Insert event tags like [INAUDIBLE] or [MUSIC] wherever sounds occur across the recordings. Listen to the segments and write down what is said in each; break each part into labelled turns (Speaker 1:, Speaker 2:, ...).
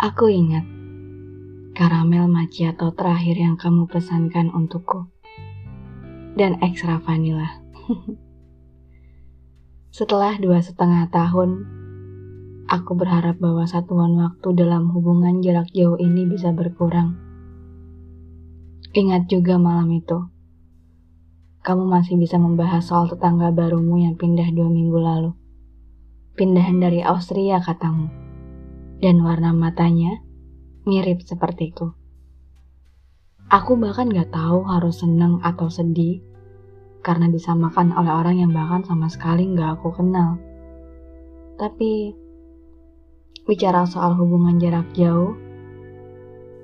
Speaker 1: Aku ingat karamel macchiato terakhir yang kamu pesankan untukku. Dan ekstra vanilla. [LAUGHS] Setelah dua setengah tahun, aku berharap bahwa satuan waktu dalam hubungan jarak jauh ini bisa berkurang. Ingat juga malam itu, kamu masih bisa membahas soal tetangga barumu yang pindah dua minggu lalu. Pindahan dari Austria katamu, dan warna matanya mirip sepertiku. Aku bahkan gak tahu harus senang atau sedih karena disamakan oleh orang yang bahkan sama sekali nggak aku kenal. Tapi bicara soal hubungan jarak jauh,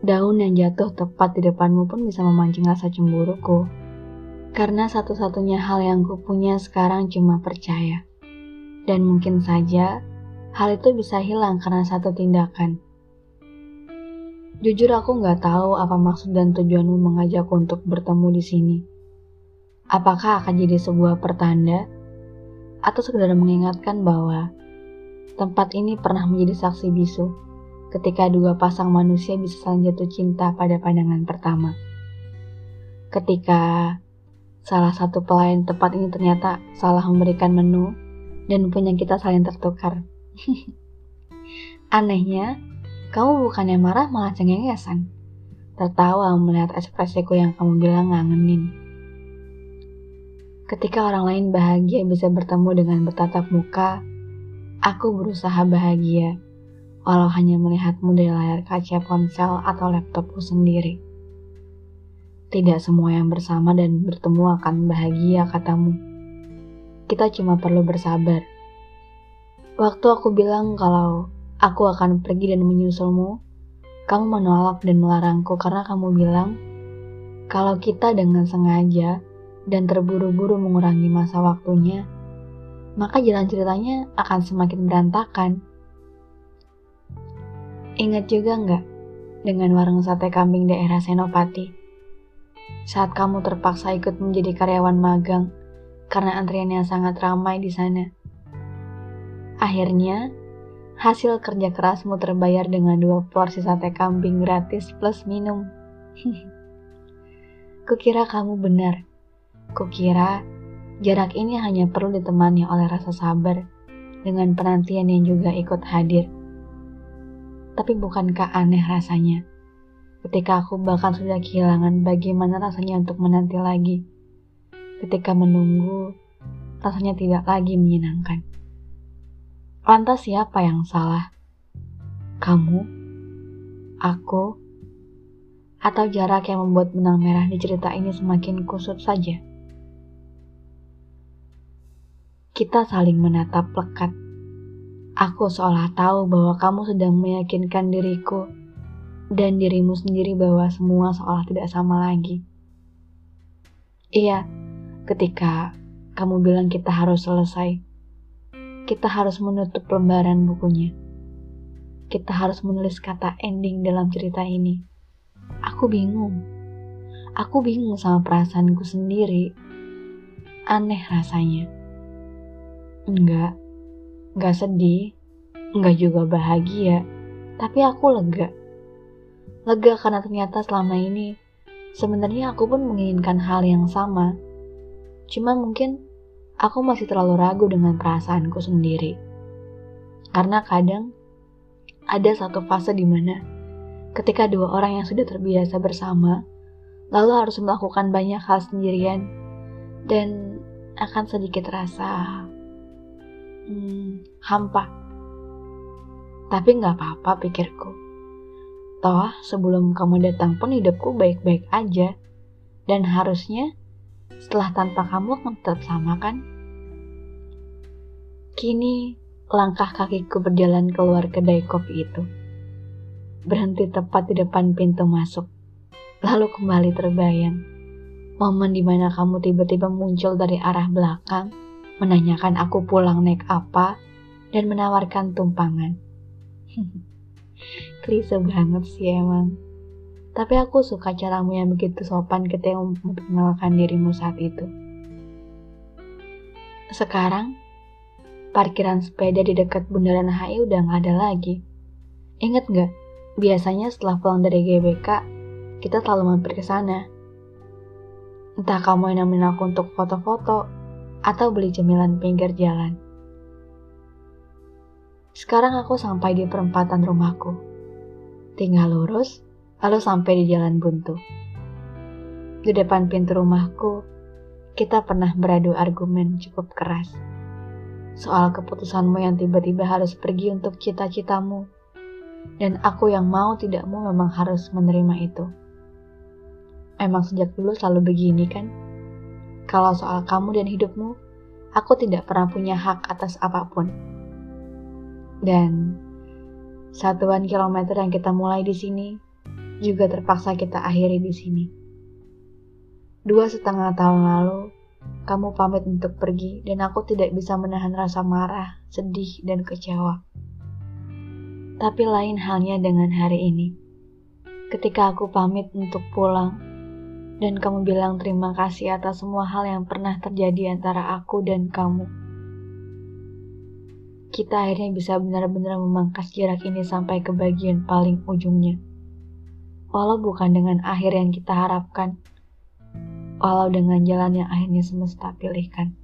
Speaker 1: daun yang jatuh tepat di depanmu pun bisa memancing rasa cemburuku. Karena satu-satunya hal yang kupunya sekarang cuma percaya. Dan mungkin saja hal itu bisa hilang karena satu tindakan. Jujur aku nggak tahu apa maksud dan tujuanmu mengajak untuk bertemu di sini. Apakah akan jadi sebuah pertanda atau sekedar mengingatkan bahwa tempat ini pernah menjadi saksi bisu ketika dua pasang manusia bisa saling jatuh cinta pada pandangan pertama. Ketika salah satu pelayan tempat ini ternyata salah memberikan menu dan punya kita saling tertukar. [LAUGHS] Anehnya, kamu bukannya marah malah cengengesan. Tertawa melihat ekspresiku yang kamu bilang ngangenin. Ketika orang lain bahagia bisa bertemu dengan bertatap muka, aku berusaha bahagia, walau hanya melihatmu dari layar kaca ponsel atau laptopku sendiri. Tidak semua yang bersama dan bertemu akan bahagia, katamu. Kita cuma perlu bersabar. Waktu aku bilang kalau aku akan pergi dan menyusulmu, kamu menolak dan melarangku karena kamu bilang kalau kita dengan sengaja dan terburu-buru mengurangi masa waktunya, maka jalan ceritanya akan semakin berantakan. Ingat juga nggak dengan warung sate kambing daerah Senopati? Saat kamu terpaksa ikut menjadi karyawan magang karena antriannya sangat ramai di sana. Akhirnya, hasil kerja kerasmu terbayar dengan dua porsi sate kambing gratis plus minum. [LAUGHS] Kukira kamu benar Kukira jarak ini hanya perlu ditemani oleh rasa sabar dengan penantian yang juga ikut hadir. Tapi bukankah aneh rasanya ketika aku bahkan sudah kehilangan bagaimana rasanya untuk menanti lagi. Ketika menunggu, rasanya tidak lagi menyenangkan. Lantas siapa yang salah? Kamu? Aku? Atau jarak yang membuat benang merah di cerita ini semakin kusut saja? Kita saling menatap lekat. Aku seolah tahu bahwa kamu sedang meyakinkan diriku dan dirimu sendiri bahwa semua seolah tidak sama lagi. Iya, ketika kamu bilang kita harus selesai, kita harus menutup lembaran bukunya. Kita harus menulis kata ending dalam cerita ini. Aku bingung. Aku bingung sama perasaanku sendiri. Aneh rasanya. Enggak, enggak sedih, enggak juga bahagia, tapi aku lega. Lega karena ternyata selama ini sebenarnya aku pun menginginkan hal yang sama. Cuma mungkin aku masih terlalu ragu dengan perasaanku sendiri. Karena kadang ada satu fase di mana ketika dua orang yang sudah terbiasa bersama lalu harus melakukan banyak hal sendirian dan akan sedikit rasa hmm, hampa. Tapi nggak apa-apa pikirku. Toh sebelum kamu datang pun hidupku baik-baik aja. Dan harusnya setelah tanpa kamu akan tetap sama kan? Kini langkah kakiku berjalan keluar kedai kopi itu. Berhenti tepat di depan pintu masuk. Lalu kembali terbayang. Momen di mana kamu tiba-tiba muncul dari arah belakang menanyakan aku pulang naik apa, dan menawarkan tumpangan. [LAUGHS] Klise banget sih emang. Tapi aku suka caramu yang begitu sopan ketika memperkenalkan dirimu saat itu. Sekarang, parkiran sepeda di dekat Bundaran HI udah gak ada lagi. Ingat gak? Biasanya setelah pulang dari GBK, kita selalu mampir ke sana. Entah kamu yang nemenin aku untuk foto-foto, atau beli cemilan pinggir jalan. Sekarang aku sampai di perempatan rumahku. Tinggal lurus, lalu sampai di jalan buntu. Di depan pintu rumahku, kita pernah beradu argumen cukup keras. Soal keputusanmu yang tiba-tiba harus pergi untuk cita-citamu. Dan aku yang mau tidakmu memang harus menerima itu. Emang sejak dulu selalu begini kan? Kalau soal kamu dan hidupmu, aku tidak pernah punya hak atas apa pun dan satuan kilometer yang kita mulai di sini juga terpaksa kita akhiri di sini. Dua setengah tahun lalu, kamu pamit untuk pergi dan aku tidak bisa menahan rasa marah, sedih, dan kecewa. Tapi lain halnya dengan hari ini. Ketika aku pamit untuk pulang, dan kamu bilang terima kasih atas semua hal yang pernah terjadi antara aku dan kamu kita akhirnya bisa benar-benar memangkas jarak ini sampai ke bagian paling ujungnya. Walau bukan dengan akhir yang kita harapkan, walau dengan jalan yang akhirnya semesta pilihkan.